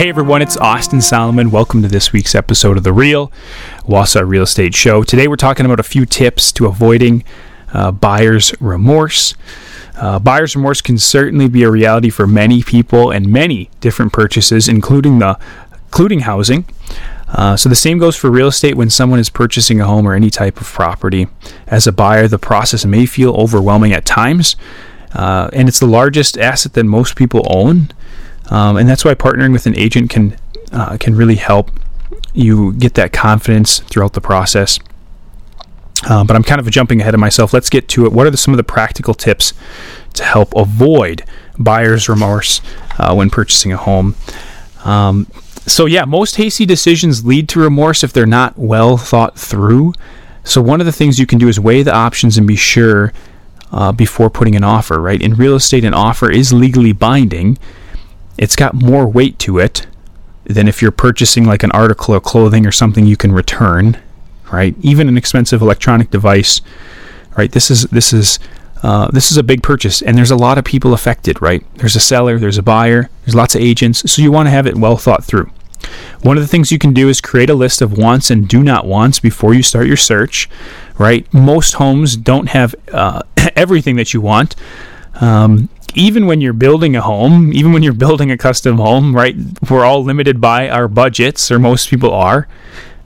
Hey everyone, it's Austin Solomon. Welcome to this week's episode of The Real Wausau Real Estate Show. Today we're talking about a few tips to avoiding uh, buyer's remorse. Uh, buyer's remorse can certainly be a reality for many people and many different purchases, including the including housing. Uh, so the same goes for real estate when someone is purchasing a home or any type of property. As a buyer, the process may feel overwhelming at times, uh, and it's the largest asset that most people own. Um, and that's why partnering with an agent can uh, can really help you get that confidence throughout the process. Uh, but I'm kind of jumping ahead of myself. Let's get to it. What are the, some of the practical tips to help avoid buyer's remorse uh, when purchasing a home? Um, so, yeah, most hasty decisions lead to remorse if they're not well thought through. So, one of the things you can do is weigh the options and be sure uh, before putting an offer, right? In real estate, an offer is legally binding it's got more weight to it than if you're purchasing like an article of clothing or something you can return, right? Even an expensive electronic device, right? This is this is uh, this is a big purchase, and there's a lot of people affected, right? There's a seller, there's a buyer, there's lots of agents, so you want to have it well thought through. One of the things you can do is create a list of wants and do not wants before you start your search, right? Most homes don't have uh, everything that you want. Um, even when you're building a home, even when you're building a custom home, right? We're all limited by our budgets, or most people are.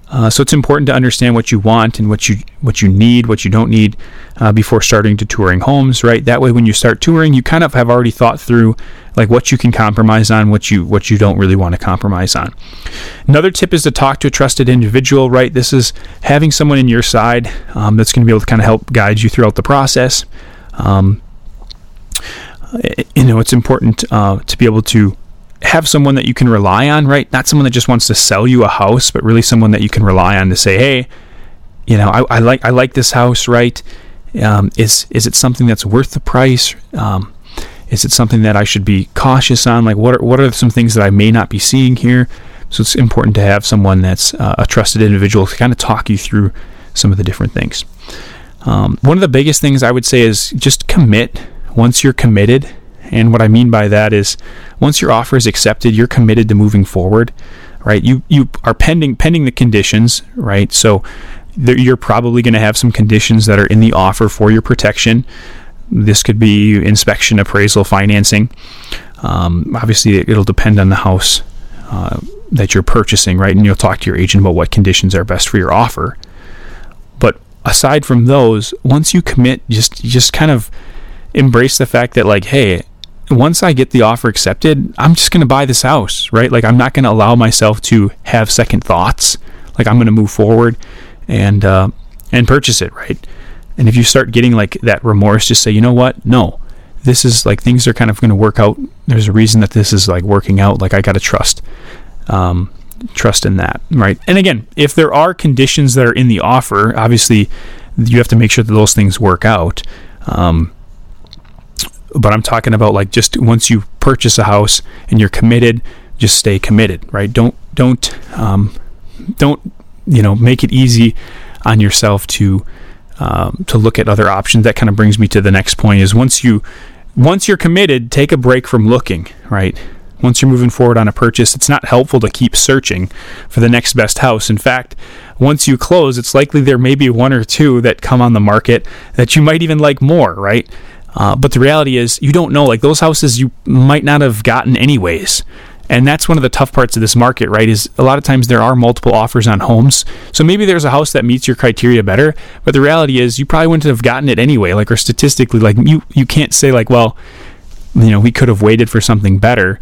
Uh, so it's important to understand what you want and what you what you need, what you don't need, uh, before starting to touring homes. Right. That way, when you start touring, you kind of have already thought through like what you can compromise on, what you what you don't really want to compromise on. Another tip is to talk to a trusted individual. Right. This is having someone in your side um, that's going to be able to kind of help guide you throughout the process. Um, you know, it's important uh, to be able to have someone that you can rely on, right? Not someone that just wants to sell you a house, but really someone that you can rely on to say, hey, you know, I, I like I like this house, right? Um, is is it something that's worth the price? Um, is it something that I should be cautious on? Like, what are, what are some things that I may not be seeing here? So it's important to have someone that's uh, a trusted individual to kind of talk you through some of the different things. Um, one of the biggest things I would say is just commit once you're committed, and what I mean by that is once your offer is accepted, you're committed to moving forward, right? You you are pending pending the conditions, right? So there, you're probably going to have some conditions that are in the offer for your protection. This could be inspection, appraisal, financing. Um, obviously, it'll depend on the house uh, that you're purchasing, right? And you'll talk to your agent about what conditions are best for your offer. But aside from those, once you commit, just just kind of embrace the fact that like, hey, once I get the offer accepted, I'm just going to buy this house, right? Like I'm not going to allow myself to have second thoughts. Like I'm going to move forward and uh, and purchase it, right? And if you start getting like that remorse, just say, you know what? No, this is like things are kind of going to work out. There's a reason that this is like working out. Like I got to trust, um, trust in that, right? And again, if there are conditions that are in the offer, obviously you have to make sure that those things work out. Um, but I'm talking about like just once you purchase a house and you're committed, just stay committed, right? Don't don't um, don't you know make it easy on yourself to um, to look at other options. That kind of brings me to the next point: is once you once you're committed, take a break from looking, right? Once you're moving forward on a purchase, it's not helpful to keep searching for the next best house. In fact, once you close, it's likely there may be one or two that come on the market that you might even like more, right? Uh, but the reality is, you don't know. Like those houses, you might not have gotten anyways. And that's one of the tough parts of this market, right? Is a lot of times there are multiple offers on homes. So maybe there's a house that meets your criteria better, but the reality is you probably wouldn't have gotten it anyway. Like, or statistically, like you you can't say like, well, you know, we could have waited for something better.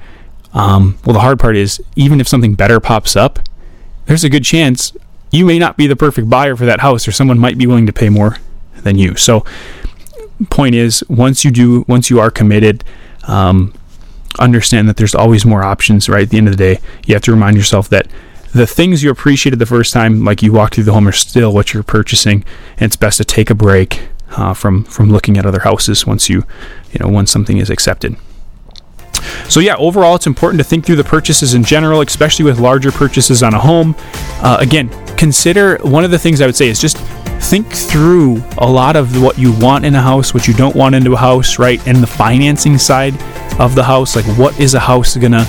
Um, well, the hard part is even if something better pops up, there's a good chance you may not be the perfect buyer for that house, or someone might be willing to pay more than you. So point is, once you do, once you are committed, um, understand that there's always more options. Right at the end of the day, you have to remind yourself that the things you appreciated the first time, like you walked through the home, are still what you're purchasing, and it's best to take a break uh, from from looking at other houses once you, you know, once something is accepted. So yeah, overall, it's important to think through the purchases in general, especially with larger purchases on a home. Uh, again, consider one of the things I would say is just think through a lot of what you want in a house, what you don't want into a house, right? And the financing side of the house, like what is a house gonna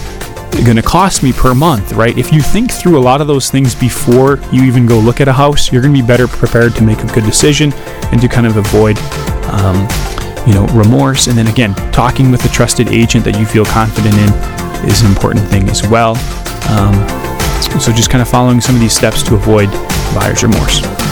going to cost me per month, right? If you think through a lot of those things before you even go look at a house, you're going to be better prepared to make a good decision and to kind of avoid, um, you know, remorse. And then again, talking with a trusted agent that you feel confident in is an important thing as well. Um, so just kind of following some of these steps to avoid buyer's remorse.